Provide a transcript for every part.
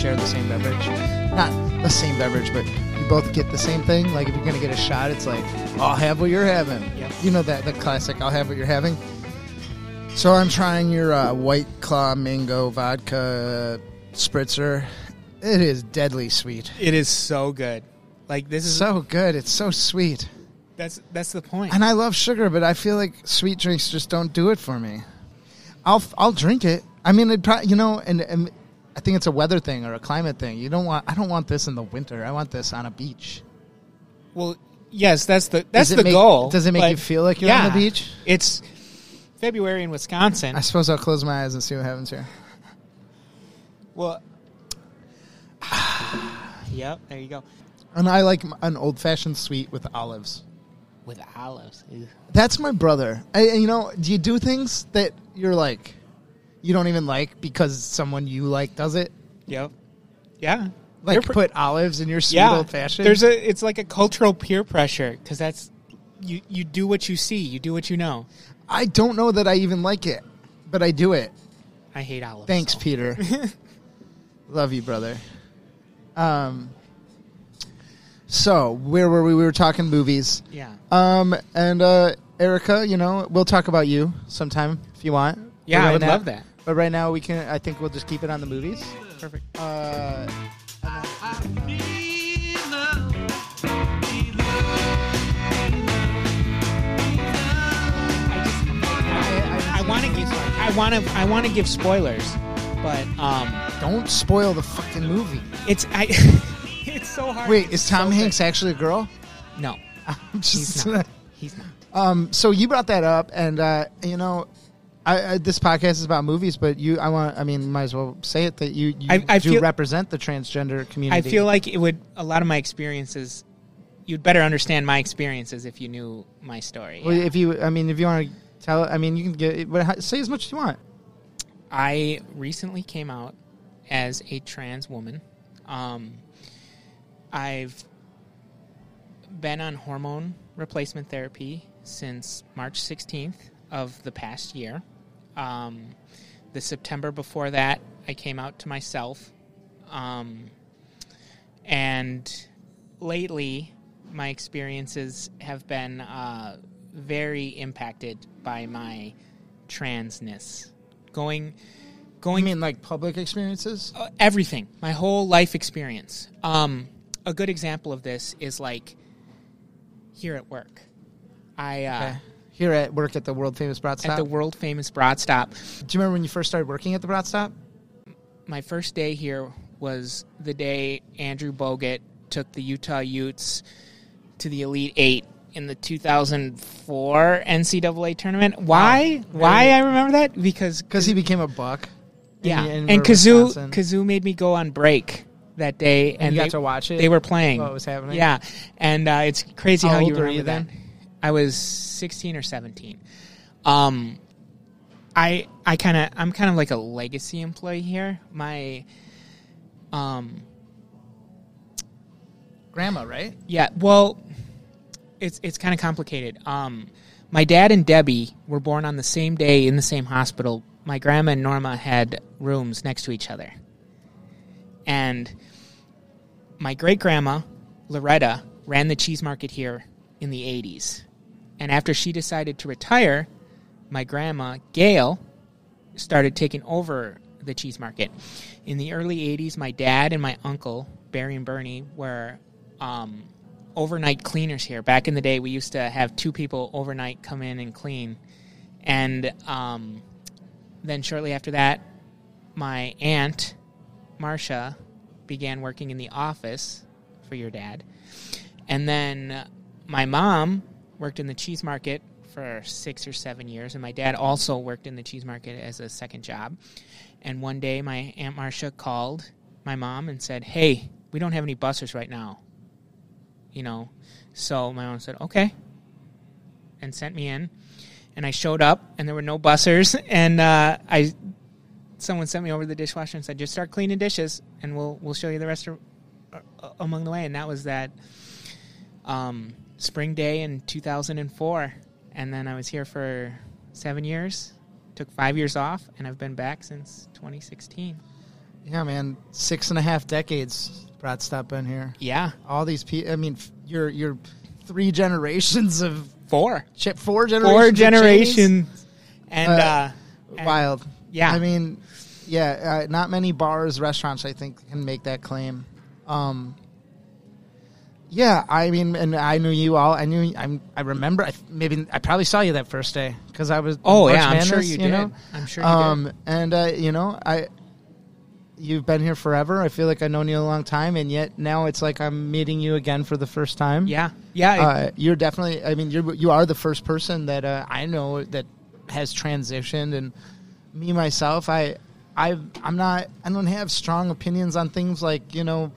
share the same beverage. Not the same beverage, but you both get the same thing. Like if you're gonna get a shot, it's like I'll have what you're having. Yep. You know that the classic I'll have what you're having. So I'm trying your uh, White Claw Mango Vodka Spritzer. It is deadly sweet. It is so good. Like this is So good. It's so sweet. that's that's the point. And I love sugar, but I feel like sweet drinks just don't do it for me. I'll I'll drink it. I mean, it probably you know, and, and I think it's a weather thing or a climate thing. You don't want. I don't want this in the winter. I want this on a beach. Well, yes, that's the that's the make- goal. does it make you feel like you're on the beach? It's February in Wisconsin. I suppose I'll close my eyes and see what happens here. well, yep, there you go. And I like an old fashioned sweet with olives. With olives. Ew. That's my brother. I, you know, do you do things that you're like, you don't even like because someone you like does it? Yep. Yeah. Like pr- put olives in your sweet yeah. old fashioned. There's a it's like a cultural peer pressure because that's you you do what you see, you do what you know. I don't know that I even like it, but I do it. I hate olives. Thanks, so. Peter. Love you, brother. Um. So where were we? We were talking movies. Yeah. Um, and uh, Erica, you know, we'll talk about you sometime if you want. Yeah, I would now- love that. But right now, we can. I think we'll just keep it on the movies. Perfect. Uh, I want to give I want to I want to give spoilers, but um, don't spoil the fucking movie. it's I it's so hard. Wait, is Tom so Hanks good. actually a girl? No, I'm he's not. He's not. Um, so you brought that up, and uh, you know, I, I, this podcast is about movies, but you, I want, I mean, might as well say it that you, you I- I do feel- represent the transgender community. I feel like it would a lot of my experiences. You'd better understand my experiences if you knew my story. Well, yeah. if you, I mean, if you want to tell, I mean, you can get, but say as much as you want. I recently came out as a trans woman. Um, I've been on hormone replacement therapy since March 16th of the past year. Um, the September before that, I came out to myself. Um, and lately, my experiences have been uh, very impacted by my transness. Going, going mean, like public experiences. uh, everything, my whole life experience. Um, a good example of this is like here at work. I uh, Okay. Here at work at the world famous Brat Stop. at the world famous Brat Stop. do you remember when you first started working at the Brat Stop? My first day here was the day Andrew Bogut took the Utah Utes to the Elite Eight in the 2004 NCAA tournament. Why? Why I remember that? Because Because he became a buck. yeah, in and Kazoo Wisconsin. Kazoo made me go on break that day, and, And you they, got to watch it. They were playing. What was happening? Yeah, and uh, it's crazy How how, you remember you that. I was sixteen or seventeen. Um, I I kind of I'm kind of like a legacy employee here. My um Grandma, right? yeah, well, it's it's kind of complicated. Um, my dad and Debbie were born on the same day in the same hospital. My grandma and Norma had rooms next to each other, and my great grandma Loretta ran the cheese market here in the '80s. And after she decided to retire, my grandma Gail started taking over the cheese market. In the early 80s, my dad and my uncle, Barry and Bernie, were um, overnight cleaners here. Back in the day, we used to have two people overnight come in and clean. And um, then shortly after that, my aunt, Marcia, began working in the office for your dad. And then my mom worked in the cheese market for six or seven years, and my dad also worked in the cheese market as a second job. And one day, my aunt Marcia called my mom and said, "Hey, we don't have any bussers right now." You know, so my mom said, "Okay," and sent me in. And I showed up, and there were no bussers, and uh, I someone sent me over to the dishwasher and said, "Just start cleaning dishes, and we'll we'll show you the rest of, uh, among the way." And that was that um, spring day in 2004, and then I was here for seven years took five years off, and I've been back since 2016. Yeah, man, six and a half decades. Brat stop been here. Yeah, All these people. I mean, f- you're you're three generations of four, chip, four generations. four generations, and Uh, uh, and- Wild. Yeah. I mean, yeah, uh, not many bars, restaurants, I think, can make that claim. Um, yeah, I mean, and I knew you all. I knew. I'm, I remember. I, maybe I probably saw you that first day because I was. Oh, March yeah, I'm sure Madness, you did. know? I'm sure you um, did. And uh, you know, I. You've been here forever. I feel like I've known you a long time, and yet now it's like I'm meeting you again for the first time. yeah, yeah, Uh, you're definitely. I mean, you're you are the first person that uh, I know that has transitioned, and me myself, I, I, I'm not. I don't have strong opinions on things like you know,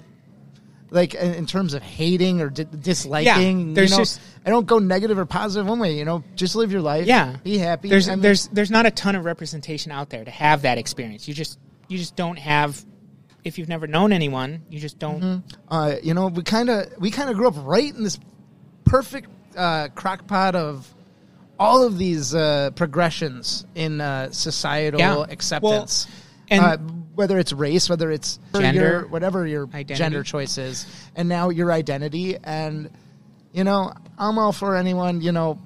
like in, in terms of hating or di- disliking. you there's know, just- I don't go negative or positive one way. You know, just live your life. Yeah. be happy. there's I mean, there's there's not a ton of representation out there to have that experience. You just you just don't have. If you've never known anyone, you just don't. uh, you know, we kind of we kind of grew up right in this perfect uh, crockpot of all of these uh, progressions in uh, societal Yeah. acceptance, Well, and- uh, whether it's race, whether it's Gender, your, whatever your identity. gender choice is, and now your identity. And you know, I'm all for anyone. You know,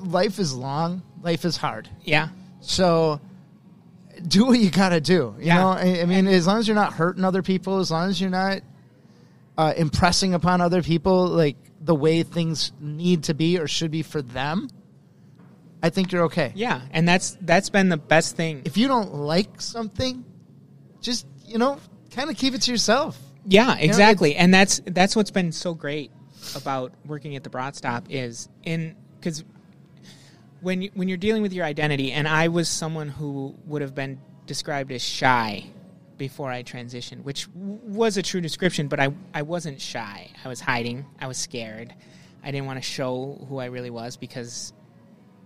life is long, life is hard, Yeah, so do what you gotta do. You Yeah. know, I, I mean, as long as you're not hurting other people, as long as you're not uh, impressing upon other people like the way things need to be or should be for them, I think you're okay. yeah, and that's that's been the best thing. If you don't like something, just you know, kind of keep it to yourself. Yeah, exactly, and that's that's what's been so great about working at the Brat Stop is in because when you, when you're dealing with your identity, and I was someone who would have been described as shy before I transitioned, which w- was a true description, but I I wasn't shy. I was hiding. I was scared. I didn't want to show who I really was because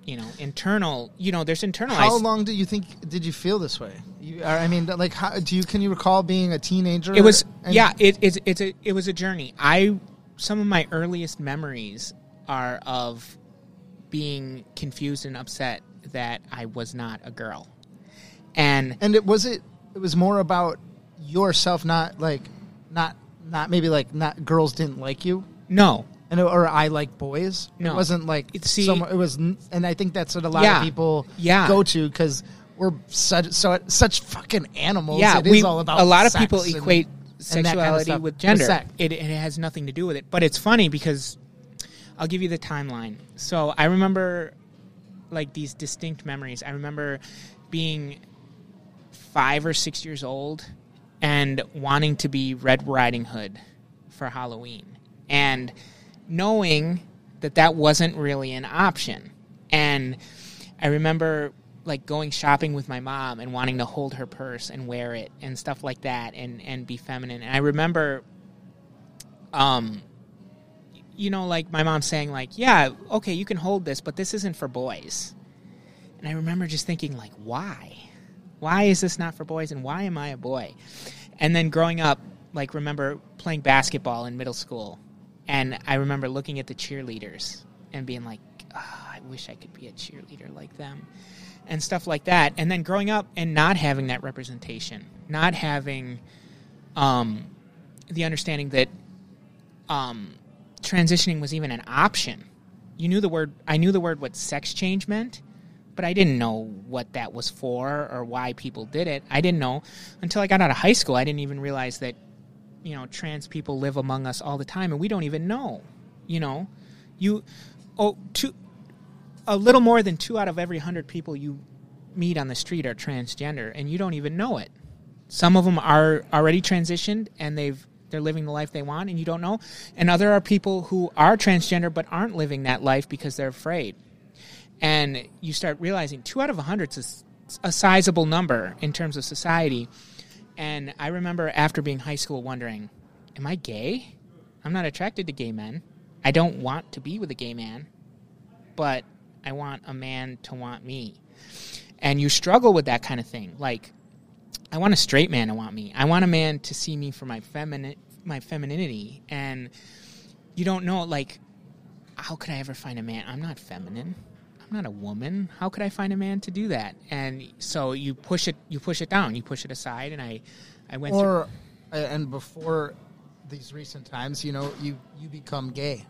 you know internal you know there's internalized How long do you think did you feel this way? You, I mean, like, how, do you can you recall being a teenager? It was and- yeah. It, it's it's a it was a journey. I some of my earliest memories are of being confused and upset that I was not a girl, and And it was it. It was more about yourself, not like, not not maybe like not girls didn't like you, no, and or I like boys. No. it wasn't like It- see- some, It was, and I think that's what a lot Yeah. of people Yeah. go to because we're such so such fucking animals. yeah, it is we all about a lot of people and- equate and kind of sexuality with gender. sex. It, it has nothing to do with it. But it's funny because I'll give you the timeline. So I remember like these distinct memories. I remember being five or six years old and wanting to be Red Riding Hood for Halloween, and knowing that that wasn't really an option. And I remember like going shopping with my mom and wanting to hold her purse and wear it and stuff like that and and be feminine. And I remember um you know like my mom saying like, "Yeah, okay, you can hold this, but this isn't for boys." And I remember just thinking like, "Why? Why is this not for boys and why am I a boy?" And then growing up, like remember playing basketball in middle school. And I remember looking at the cheerleaders and being like, "Ah, I wish I could be a cheerleader like them and stuff like that. And then growing up and not having that representation, not having um, the understanding that um, transitioning was even an option. You knew the word. I knew the word what sex change meant, but I didn't know what that was for or why people did it. I didn't know until I got out of high school. I didn't even realize that you know trans people live among us all the time, and we don't even know. You know, you oh two a little more than two out of every hundred people you meet on the street are transgender, and you don't even know it. Some of them are already transitioned and they've they're living the life they want, and you don't know. And other are people who are transgender but aren't living that life because they're afraid. And you start realizing two out of a hundred is a sizable number in terms of society. And I remember after being high school wondering, am I gay? I'm not attracted to gay men. I don't want to be with a gay man but I want a man to want me. And you struggle with that kind of thing. Like, I want a straight man to want me. I want a man to see me for my feminine my femininity. And you don't know like how could I ever find a man? I'm not feminine. I'm not a woman. How could I find a man to do that? And so you push it, you push it down, you push it aside, and I, I went. Or uh, and before these recent times, you know, you you become gay,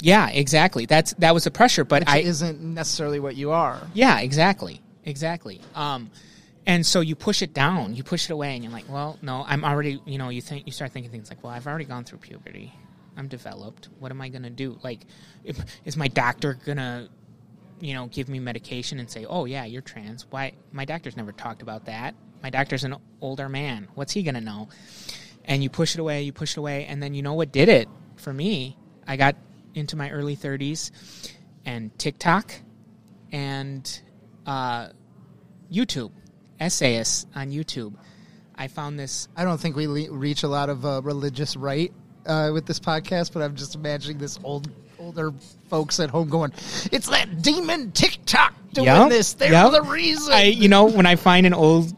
Yeah, exactly. That's that was the pressure, but which I isn't necessarily what you are. Yeah, exactly, exactly. Um, and so you push it down, you push it away, and you're like, well, no, I'm already. You know, you think you start thinking things like, well, I've already gone through puberty. I'm developed. What am I gonna do? Like, if, is my doctor gonna, you know, give me medication and say, oh yeah, you're trans? Why? My doctor's never talked about that. My doctor's an older man. What's he gonna know? And you push it away, you push it away, and then you know what did it for me? I got into my early 30s, and TikTok, and uh, YouTube, essayists on YouTube. I found this. I don't think we le- reach a lot of uh, religious right uh, with this podcast, but I'm just imagining this old older folks at home going, "It's that demon TikTok doing Yep, this. They're yep. the reason." I, you know, when I find an old,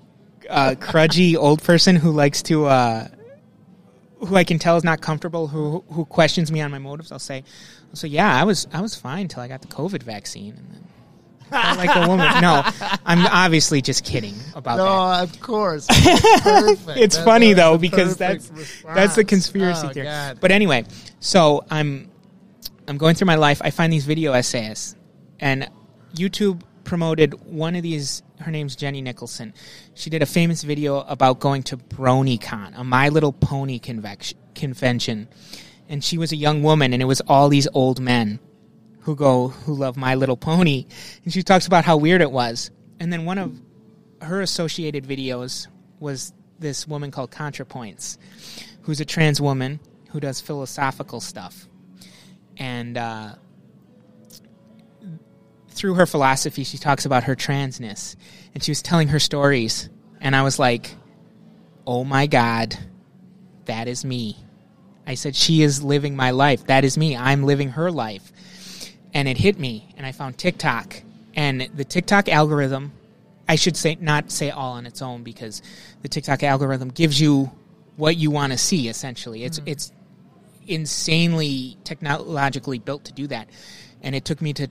uh, crudgy old person who likes to, uh, who I can tell is not comfortable, who who questions me on my motives, I'll say, say, yeah, I was I was fine until I got the COVID vaccine, and then like a woman. No, I'm obviously just kidding about no, that. No, of course. It's, perfect. it's That- funny that's though because that's that's the conspiracy Oh, theory. God. But anyway, so I'm I'm going through my life. I find these video essays, and YouTube promoted one of these. Her name's Jenny Nicholson. She did a famous video about going to BronyCon, a My Little Pony convention, and she was a young woman, and it was all these old men who go who love My Little Pony, and she talks about how weird it was. And then one of her associated videos was this woman called ContraPoints, who's a trans woman who does philosophical stuff, and uh, through her philosophy, she talks about her transness, and she was telling her stories, and I was like, "Oh my god, that is me." I said, "She is living my life. That is me. I'm living her life." and it hit me and i found tiktok and the tiktok algorithm i should say not say all on its own because the tiktok algorithm gives you what you want to see essentially it's it's insanely technologically built to do that and it took me to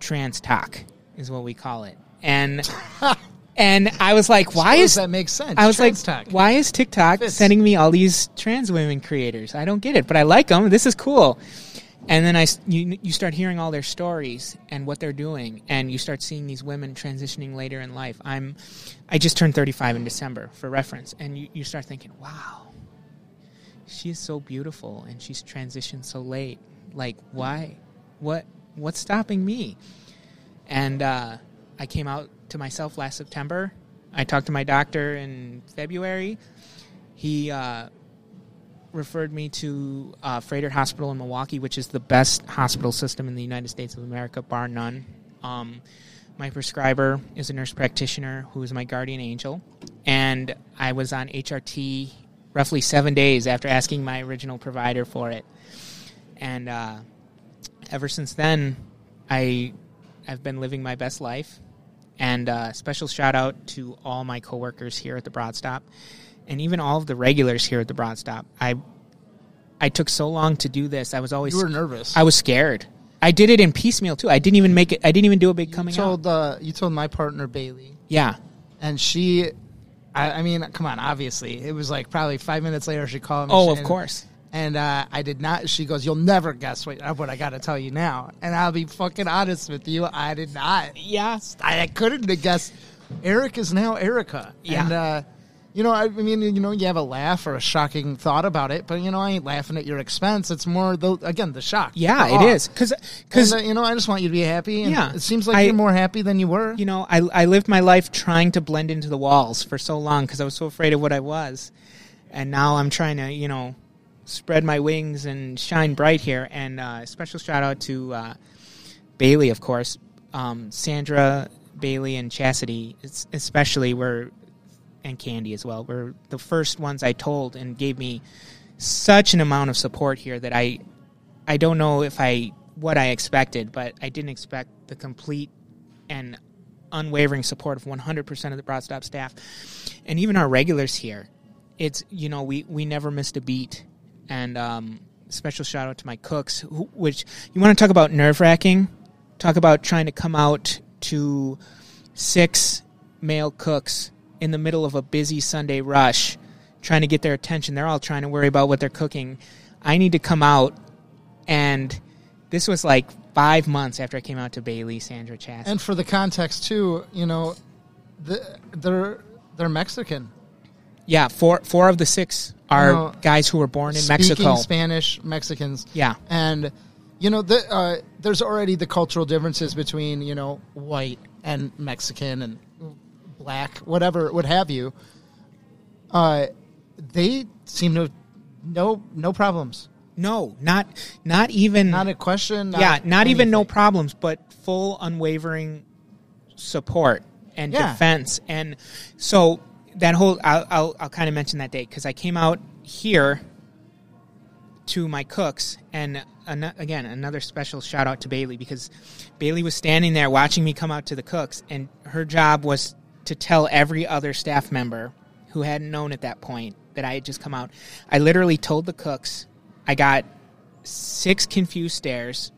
TransTok is what we call it and and i was like why is that makes sense? I was Trans like, talk. why is TikTok Fits. sending me all these trans women creators? I don't get it, but I like them. This is cool. And then I, you, you start hearing all their stories and what they're doing, and you start seeing these women transitioning later in life. I'm, I just turned 35 in December, for reference, and you, you start thinking, wow, she is so beautiful, and she's transitioned so late. Like, why? What? What's stopping me? And uh, I came out to myself last September. I talked to my doctor in February. He uh, referred me to uh, Froedtert Hospital in Milwaukee, which is the best hospital system in the United States of America, bar none. Um, my prescriber is a nurse practitioner who is my guardian angel, and I was on HRT roughly seven days after asking my original provider for it. And uh, ever since then, I I've been living my best life. And uh, special shout out to all my coworkers here at the Brat Stop, and even all of the regulars here at the Brat Stop. I I took so long to do this. I was always You were nervous. I was scared. I did it in piecemeal too. I didn't even make it. I didn't even do a big coming you told out. uh, you told my partner Bailey, Yeah, and she. I, I mean, come on. Obviously, it was like probably five minutes later. She called me. Oh, and- of course. And uh, I did not. She goes, "You'll never guess what, what I got to tell you now." And I'll be fucking honest with you. I did not. Yeah. I, I couldn't have guessed. Eric is now Erica. Yeah. And, uh, you know, I, mean, you know, you have a laugh or a shocking thought about it, but, you know, I ain't laughing at your expense. It's more, the, again, the shock. Yeah, the it because because uh, you know, I just want you to be happy. And Yeah. It seems like I- you're more happy than you were. you know I I lived my life trying to blend into the walls for so long because I was so afraid of what I was, and now I'm trying to you know spread my wings and shine bright here. And uh, special shout out to uh, Bailey, of course, um, Sandra Bailey and Chastity, es- especially were and Candy as well were the first ones I told and gave me such an amount of support here that I I don't know if I what I expected, but I didn't expect the complete and unwavering support of 100% of the Brat Stop staff and even our regulars here. It's you know we we never missed a beat, and um, special shout out to my cooks, who, which you want to talk about nerve wracking. talk about trying to come out to six male cooks in the middle of a busy Sunday rush, trying to get their attention. They're all trying to worry about what they're cooking. I need to come out, and this was like five months after I came out to Bailey, Sandra Chas. And for the context too, you know, the, they're they're Mexican. yeah, four four of the six are No. guys who were born in Mexico. Spanish Mexicans. Yeah. and you know, the, uh, there's already the cultural differences between you know white and Mexican and black, whatever, what have you. Uh, they seem to no no problems, No, not not even not a question. yeah, not even no problems, but full unwavering support and Yeah. defense. And so that whole, I'll, I'll, I'll kind of mention that date because I came out here to my cooks and an- again another special shout out to Bailey because Bailey was standing there watching me come out to the cooks and her job was to tell every other staff member who hadn't known at that point that I had just come out. I literally told the cooks I got six confused stares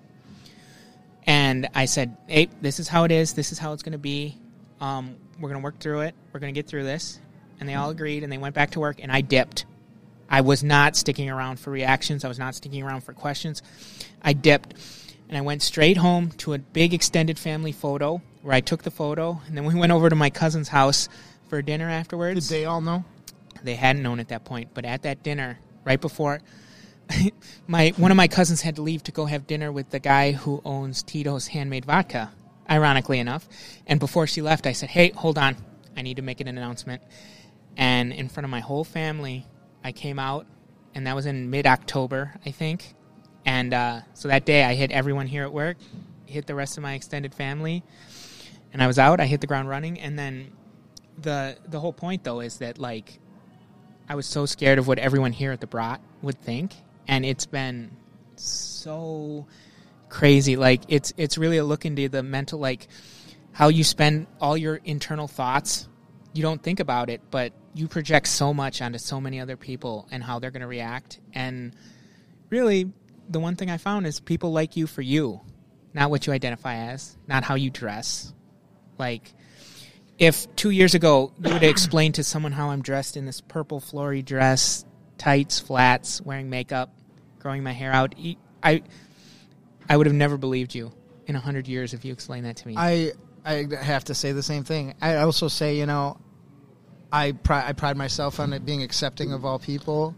and I said, "Hey, this is how it is. This is how it's going to be. Um, we're going to work through it. We're going to get through this." And they all agreed, and they went back to work. And I dipped. I was not sticking around for reactions. I was not sticking around for questions. I dipped, and I went straight home to a big extended family photo where I took the photo, and then we went over to my cousin's house for dinner afterwards. Did they all know? They hadn't known at that point, but at that dinner, right before, my one of my cousins had to leave to go have dinner with the guy who owns Tito's Handmade Vodka. Ironically enough, and before she left, I said, "Hey, hold on, I need to make an announcement." And in front of my whole family, I came out, and that was in mid-October, I think. And uh, so that day, I hit everyone here at work, hit the rest of my extended family, and I was out. I hit the ground running, and then the the whole point though is that like I was so scared of what everyone here at the Brat would think, and it's been so crazy. Like it's it's really a look into the mental like how you spend all your internal thoughts. You don't think about it, but you project so much onto so many other people and how they're going to react. And really, the one thing I found is people like you for you, not what you identify as, not how you dress. Like if two years ago you would have explained to someone how I'm dressed in this purple flory dress, tights, flats, wearing makeup, growing my hair out, I, I would have never believed you in a hundred years if you explained that to me. I I have to say the same thing. I also say, you know, I pri- I pride myself on it being accepting of all people,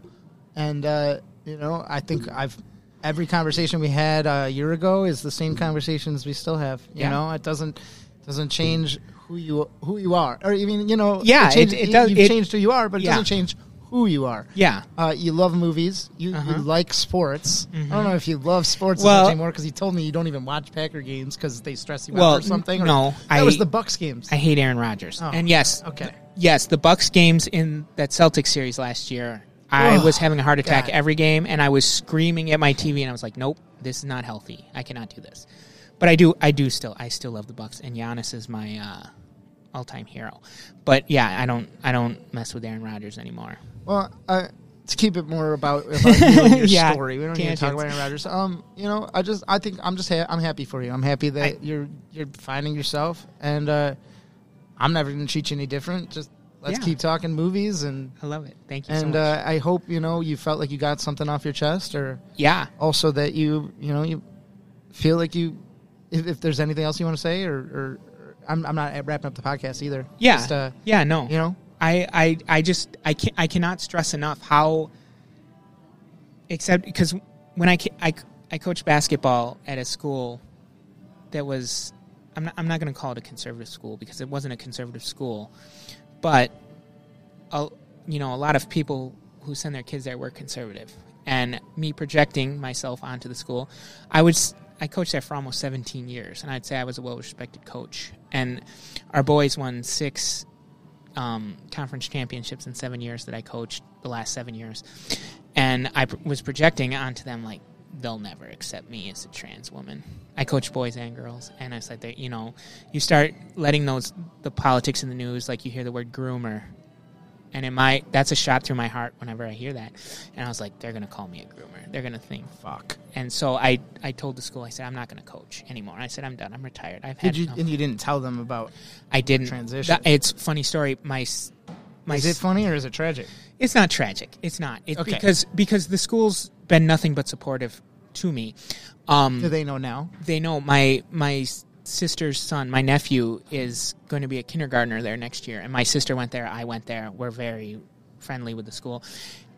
and uh, you know, I think I've every conversation we had a year ago is the same conversations we still have. You Yeah. know, it doesn't doesn't change who you who you are, or even you know, Yeah, it, change- it- it does- You've it- changed who you are, but it Yeah. doesn't change who you are. yeah, Uh, you love movies. You, Uh-huh. you like sports. I Mhm. don't know if you love sports Well- much anymore because you told me you don't even watch Packer games because they stress you Well, out or something. or- no, that I- was the Bucks games. I hate Aaron Rodgers. Oh, and yes, okay. yes, the Bucks games in that Celtics series last year, I Ugh, was having a heart attack God. every game, and I was screaming at my TV, and I was like, "Nope, this is not healthy. I cannot do this." But I do, I do still, I still love the Bucks, and Giannis is my uh, all-time hero. But yeah, I don't, I don't mess with Aaron Rodgers anymore. Well, uh, to keep it more about, about you and your Yeah, story, we don't need to talk about Aaron Rodgers. Um, you know, I just, I think I'm just, ha- I'm happy for you. I'm happy that I- you're, you're finding yourself, and uh, I'm never going to treat you any different. Just let's Yeah. keep talking movies, and I love it. Thank you so and much. uh, I hope you know you felt like you got something off your chest, or yeah, also that you, you know, you feel like you, if, if there's anything else you want to say, or, or, or I'm, I'm not wrapping up the podcast either. yeah, Just, uh, yeah. No, you know, I, I, I just I can I cannot stress enough how except because when I, I I coached basketball at a school that was I'm not I'm not going to call it a conservative school because it wasn't a conservative school, but a, you know a lot of people who send their kids there were conservative, and me projecting myself onto the school, I was I coached there for almost 17 years, and I'd say I was a well respected coach, and our boys won six um, conference championships in seven years that I coached the last seven years, and I pr- was projecting onto them like they'll never accept me as a trans woman. I coach boys and girls, and I said that you know you start letting those the politics in the news, like you hear the word groomer, And in my that's a shot through my heart whenever I hear that. And I was like, they're gonna call me a groomer. They're gonna think Fuck. and so I, I told the school, I said, I'm not going to coach anymore. I said, I'm done. I'm retired. I've had. You? enough." And you didn't tell them about. I didn't. transition? That- it's funny story. My, my. Is it funny or is it tragic? it's not tragic. It's not. It's Okay. because because the school's been nothing but supportive to me. Um, Do they know now? they know my my sister's son, my nephew, is going to be a kindergartner there next year, and my sister went there. I went there. We're very friendly with the school,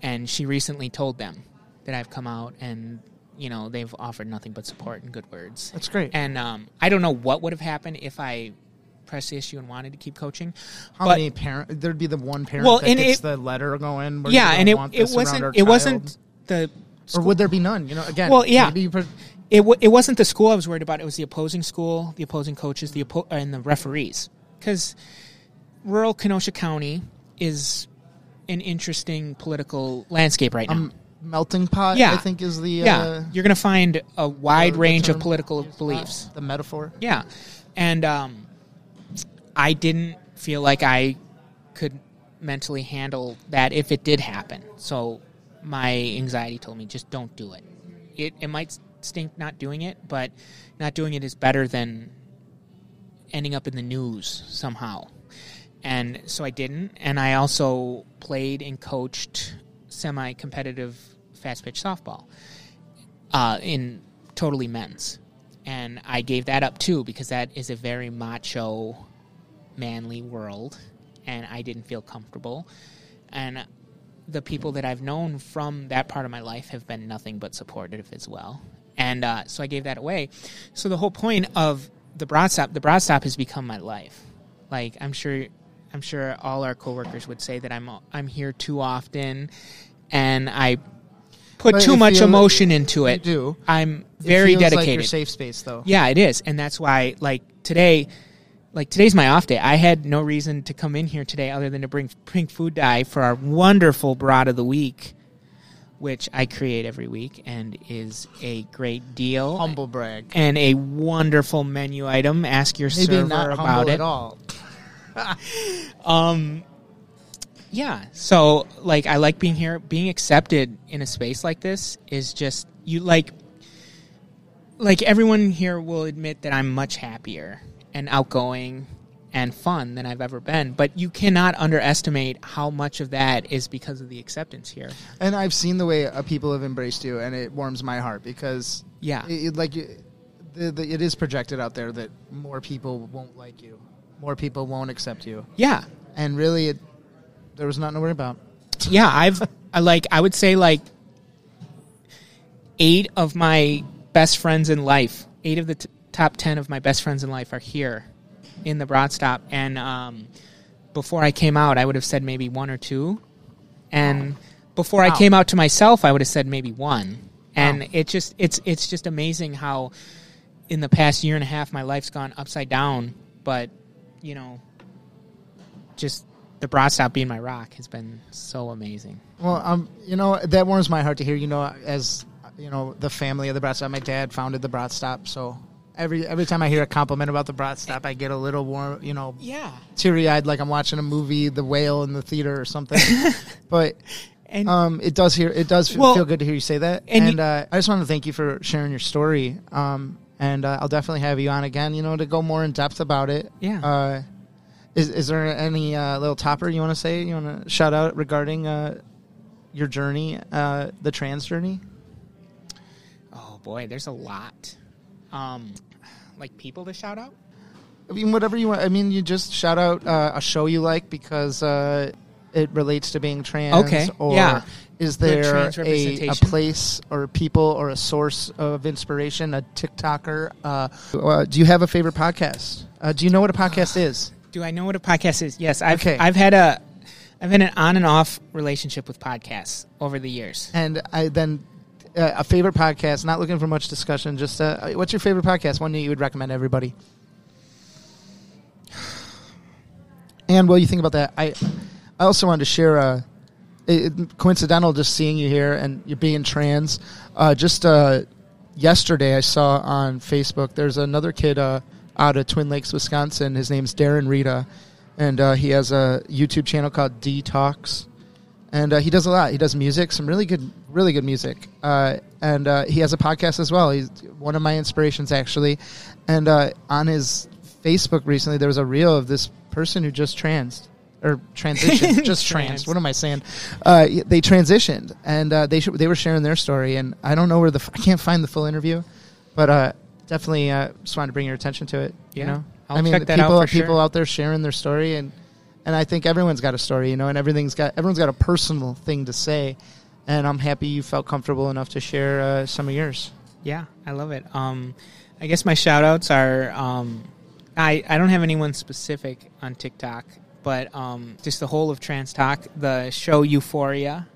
and she recently told them that I've come out, and you know they've offered nothing but support and good words. That's great. And um, I don't know what would have happened if I pressed the issue and wanted to keep coaching. How but- many parent? There'd be the one parent Well, that and gets it- the letter going. where yeah, and it it wasn't it wasn't the Or would there be none? You know, again. Well, yeah. Maybe you put, it w- it wasn't the school I was worried about. It was the opposing school, the opposing coaches, the oppo- and the referees. Because rural Kenosha County is an interesting political landscape right now. um, melting pot. Yeah. I think is the yeah, uh, you're going to find a wide the range of political beliefs. The metaphor. Yeah, and um, I didn't feel like I could mentally handle that if it did happen. So my anxiety told me just don't do it. It it might stink not doing it, but not doing it is better than ending up in the news somehow. And so I didn't. And I also played and coached semi competitive fast pitch softball uh, in totally men's. And I gave that up too because that is a very macho, manly world. And I didn't feel comfortable. And the people that I've known from that part of my life have been nothing but supportive as well. And uh, so I gave that away. So the whole point of the brat stop, the brat stop has become my life. Like I'm sure, I'm sure all our coworkers would say that I'm I'm here too often, and I put But too much emotion into it. do. I'm It very Like dedicated. your safe space, though. Yeah, it is, and that's why like today, like today's my off day. I had no reason to come in here today other than to bring Pink food dye for our wonderful brat of the week, which I create every week and is a great deal Humble brag. and a wonderful menu item. Ask your Maybe server about it. at all. Um, yeah. So, like, I like being here. Being accepted in a space like this is just you like. Like everyone here will admit that I'm much happier and outgoing and fun than I've ever been, but you cannot underestimate how much of that is because of the acceptance here. And I've seen the way uh, people have embraced you, and it warms my heart because Yeah. it, like it, the, the, it is projected out there that more people won't like you, more people won't accept you, Yeah. and really, it, there was nothing to worry about. yeah i've I like i would say like eight of my best friends in life eight of the t- top 10 of my best friends in life are here in the brat stop and um, before i came out i would have said maybe one or two and before i came out to myself i would have said maybe one and Wow. it just it's it's just amazing how in the past year and a half my life's gone upside down but you know just the brat stop being my rock has been so amazing Well, um, you know that warms my heart to hear. You know, as you know, the family of the Brat Stop. My dad founded the Brat Stop, so every every time I hear a compliment about the Brat Stop, I get a little warm. You know, yeah teary eyed, like I'm watching a movie, The Whale, in the theater or something. but and um, it does hear it does Well, feel good to hear you say that. and And, you- uh, I just want to thank you for sharing your story. Um, and uh, I'll definitely have you on again. You know, to go more in depth about it. Yeah. Uh, is is there any uh, little topper you want to say? You want to shout out regarding uh, your journey, uh, the trans journey? oh boy there's a lot um like people to shout out I mean, whatever you want. I mean, you just shout out uh, a show you like because uh, it relates to being trans. Okay, Or yeah. is there trans a, a place or people or a source of inspiration, a TikToker? Uh, uh, do you have a favorite podcast? Uh, do you know what a podcast is? do i know what a podcast is yes i've Okay. i've had a i've had an on and off relationship with podcasts over the years And I then uh, a favorite podcast. Not looking for much discussion. Just uh, what's your favorite podcast? One that you would recommend everybody. And while you think about that, I I also wanted to share a it- coincidental just seeing you here and you being trans. Uh, just uh, yesterday, I saw on Facebook there's another kid uh, out of Twin Lakes, Wisconsin. His name's Darren Rita, and uh, he has a YouTube channel called D Talks, and uh, he does a lot. He does music, some really good, really good music, uh, and uh, he has a podcast as well. He's one of my inspirations actually, and uh, on his Facebook recently there was a reel of this person who just trans or transitioned, just trans. Trans. What am I saying? Uh, they transitioned, and uh, they sh- they were sharing their story, and I don't know where the f- I can't find the full interview, but uh, definitely uh, just wanted to bring your attention to it. You know, I'll I mean, check the that out people people sure. out there sharing their story, and and I think everyone's got a story, you know, and everything's got everyone's got a personal thing to say, and I'm happy you felt comfortable enough to share uh, some of yours. Yeah, I love it. Um, I guess my shout outs are um, I, I don't have anyone specific on TikTok, but um, just the whole of TransTok, the show Euphoria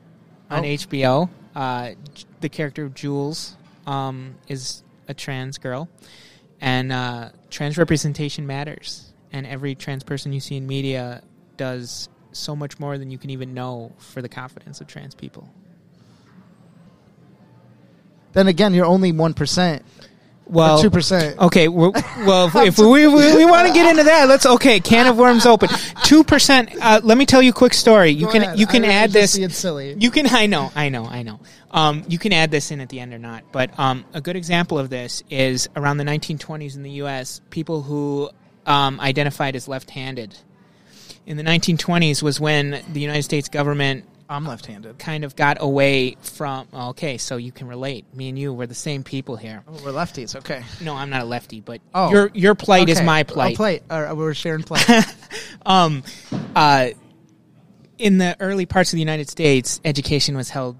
on Oh. HBO. Uh, the character of Jules um, is a trans girl, and uh, trans representation matters. And every trans person you see in media does so much more than you can even know for the confidence of trans people. Then again, you're only one percent, Well, two percent. Okay, well, if, if we, we, we want to get into that, let's okay. Can of worms open. Two percent. Uh, let me tell you a quick story. You can you can add this. You can. I know. I know. I know. Um, you can add this in at the end or not. But um, a good example of this is around the 1920s in the U.S. People who um, identified as left-handed. In the 1920s was when the United States government I'm left-handed. kind of got away from. Okay, so you can relate. Me and you, we're the same people here. Oh, we're lefties. Okay. No, I'm not a lefty, but Oh. your your plight is Okay. my I'll plight. plight. Uh, we're sharing plight. Um, uh, in the early parts of the United States, education was held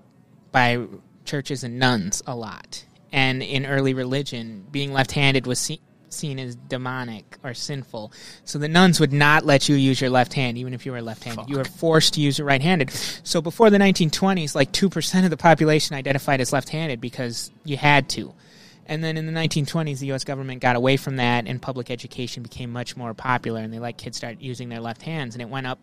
by churches and nuns a lot, and in early religion, being left-handed was se- seen as demonic or sinful. So the nuns would not let you use your left hand, even if you were left-handed. You were forced to use it right-handed. So before the 1920s, like two percent of the population identified as left-handed because you had to. And then in the 1920s, the U.S. government got away from that, and public education became much more popular, and they let kids start using their left hands, and it went up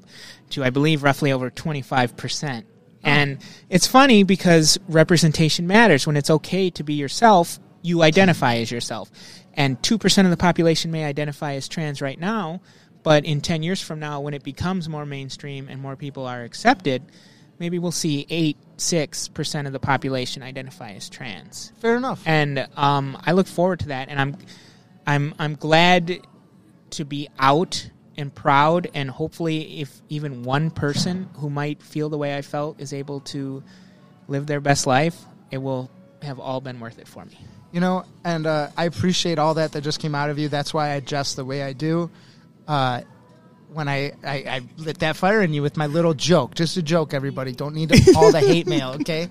to, I believe, roughly over 25 percent. And it's funny because representation matters. When it's okay to be yourself, you identify as yourself. And 2% of the population may identify as trans right now, but in 10 years from now, when it becomes more mainstream and more people are accepted, maybe we'll see 8, 6% of the population identify as trans Fair enough. and um, I look forward to that. And I'm, I'm, I'm glad to be out and proud, and hopefully, if even one person who might feel the way I felt is able to live their best life, it will have all been worth it for me. You know, and uh, I appreciate all that that just came out of you. That's why I adjust the way I do. Uh, when I, I, I lit that fire in you with my little joke, just a joke, everybody. Don't need all the hate mail, okay?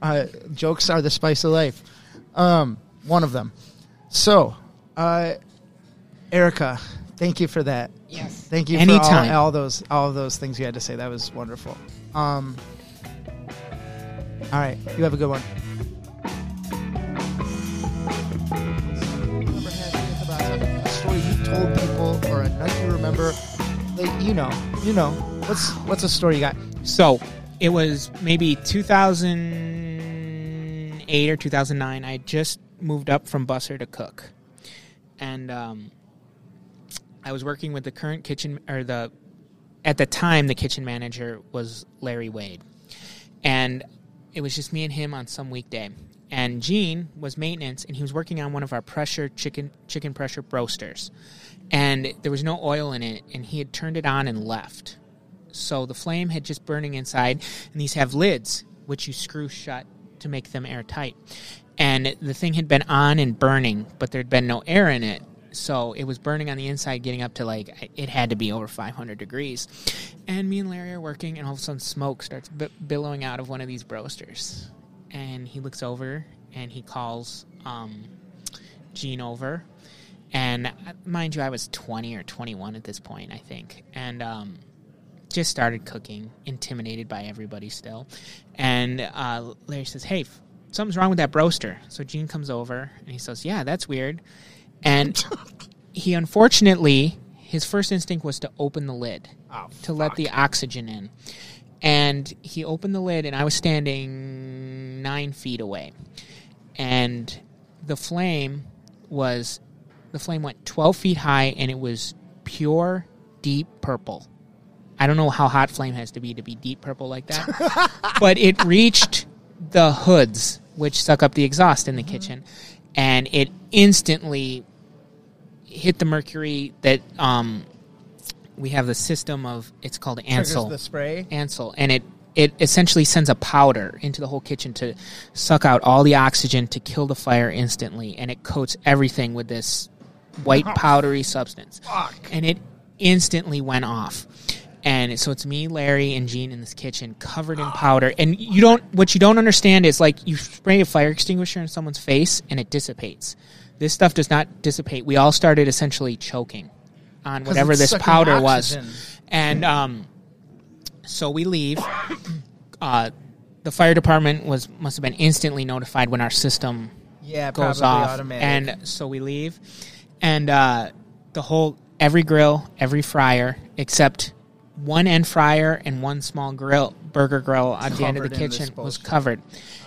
Uh, jokes are the spice of life. Um, one of them. So, uh, Erica, thank you for that. Yes. Thank you Anytime. for all, all those all of those things you had to say. That was wonderful. Um, all right, you have a good one. Remember. Like, you know, you know. What's what's a story you got? So it was maybe 2008 or 2009. I just moved up from busser to cook, and um, I was working with the current kitchen or the at the time the kitchen manager was Larry Wade, and it was just me and him on some weekday. And Gene was maintenance, and he was working on one of our pressure chicken chicken pressure roasters, and there was no oil in it, and he had turned it on and left. So the flame had just burning inside and these have lids which you screw shut to make them airtight. And the thing had been on and burning but there'd been no air in it. So it was burning on the inside getting up to like it had to be over 500 degrees. And me and larry are working and all of a sudden smoke starts b- billowing out of one of these broasters and he looks over and he calls um, gene over and uh, mind you i was 20 or 21 at this point i think and um, just started cooking, intimidated by everybody still. And uh, Larry says, "Hey, f- something's wrong with that broaster." So Gene comes over and he says, "Yeah, that's weird." And he unfortunately, his first instinct was to open the lid Oh, to let the oxygen in. And he opened the lid, and I was standing nine feet away. And the flame was, the flame went 12 feet high, and it was pure deep purple. I don't know how hot flame has to be to be deep purple like that, but it reached the hoods, which suck up the exhaust in the kitchen, and it instantly hit the mercury that um, we have the system of. It's called Triggers the spray. Ansul, and it it essentially sends a powder into the whole kitchen to suck out all the oxygen to kill the fire instantly, and it coats everything with this white powdery substance, Fuck. and it instantly went off. And so it's me, Larry, and Gene in this kitchen, covered in powder. And you don't. What you don't understand is like you spray a fire extinguisher in someone's face, and it dissipates. This stuff does not dissipate. We all started essentially choking on whatever it's this sucking powder was, oxygen. and um, so we leave. Uh, the fire department was must have been instantly notified when our system Yeah, goes probably off, automatic. and so we leave, and uh, the whole every grill, every fryer except one end fryer and one small grill burger grill at the end of the Covered in this kitchen was covered,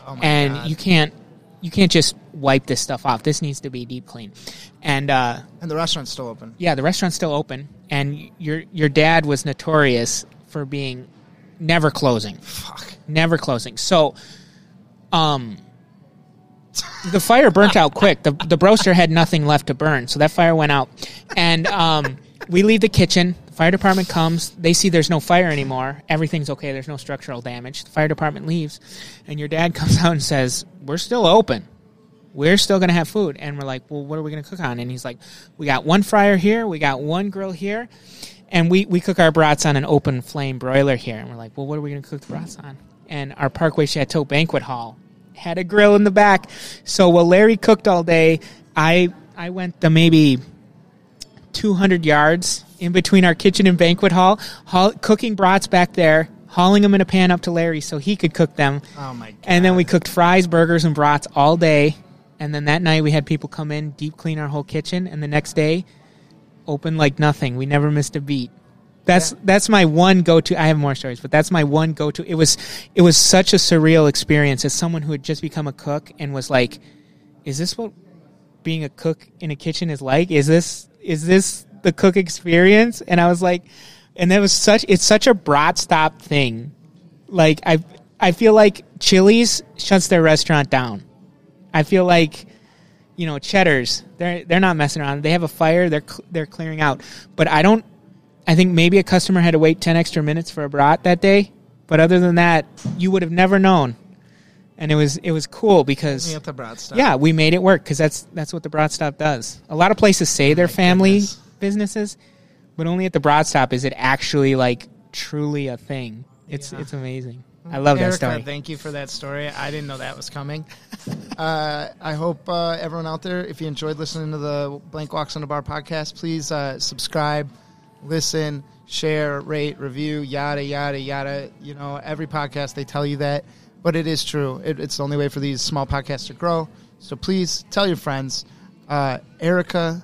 Oh my and God. you can't you can't just wipe this stuff off. This needs to be deep clean, and. Uh, and the restaurant's still open. yeah, the restaurant's still open, and your your dad was notorious for being never closing, Fuck. never closing. So, um, the fire burnt out quick. the The broaster had nothing left to burn, so that fire went out, and um, we leave the kitchen. The fire department comes. They see there's no fire anymore. Everything's okay. There's no structural damage. The fire department leaves, and your dad comes out and says, "We're still open." we're still going to have food. And we're like, well, what are we going to cook on? And he's like, we got one fryer here, we got one grill here, and we, we cook our brats on an open flame broiler here. And we're like, well, what are we going to cook the brats on? And our Parkway Chateau banquet hall had a grill in the back. So while Larry cooked all day, I I went the maybe 200 yards in between our kitchen and banquet hall, haul, cooking brats back there, hauling them in a pan up to Larry so he could cook them. Oh my god. And then we cooked fries, burgers, and brats all day. And then that night we had people come in, deep clean our whole kitchen, and the next day, open like nothing. We never missed a beat. That's that's my one go to. I have more stories, but that's my one go to. It was it was such a surreal experience as someone who had just become a cook and was like, "Is this what being a cook in a kitchen is like? Is this is this the cook experience?" And I was like, and that was such it's such a brat stop thing. Like I I feel like Chili's shuts their restaurant down. I feel like you know Cheddar's they're they're not messing around. They have a fire. They're they're clearing out. But I don't. I think maybe a customer had to wait ten extra minutes for a brat that day. But other than that, you would have never known. And it was it was cool because Me the brat stop. yeah, we made it work because that's that's what the Brat Stop does. A lot of places say oh they're Oh my family goodness. businesses, but only at the Brat Stop is it actually like truly a thing. It's Yeah. it's amazing. Mm-hmm. I love Erica, that story. Thank you for that story. I didn't know that was coming. uh, I hope uh, everyone out there, if you enjoyed listening to the Blank Walks on the Bar podcast, please uh, subscribe, listen, share, rate, review, yada yada yada. You know, every podcast they tell you that, but it is true. It, it's the only way for these small podcasts to grow. So please tell your friends. Uh, Erica,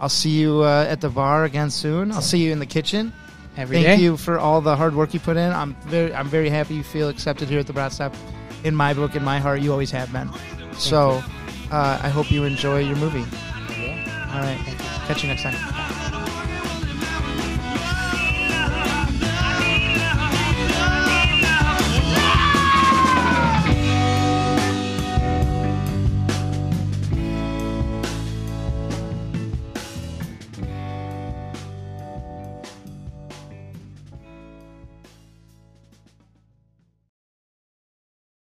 I'll see you uh, at the bar again soon. I'll see you in the kitchen. Every Thank day. you for all the hard work you put in. I'm very, I'm very happy you feel accepted here at the Brat Stop. In my book, in my heart, you always have been. So, uh, I hope you enjoy your movie. Yeah. All right, catch you next time.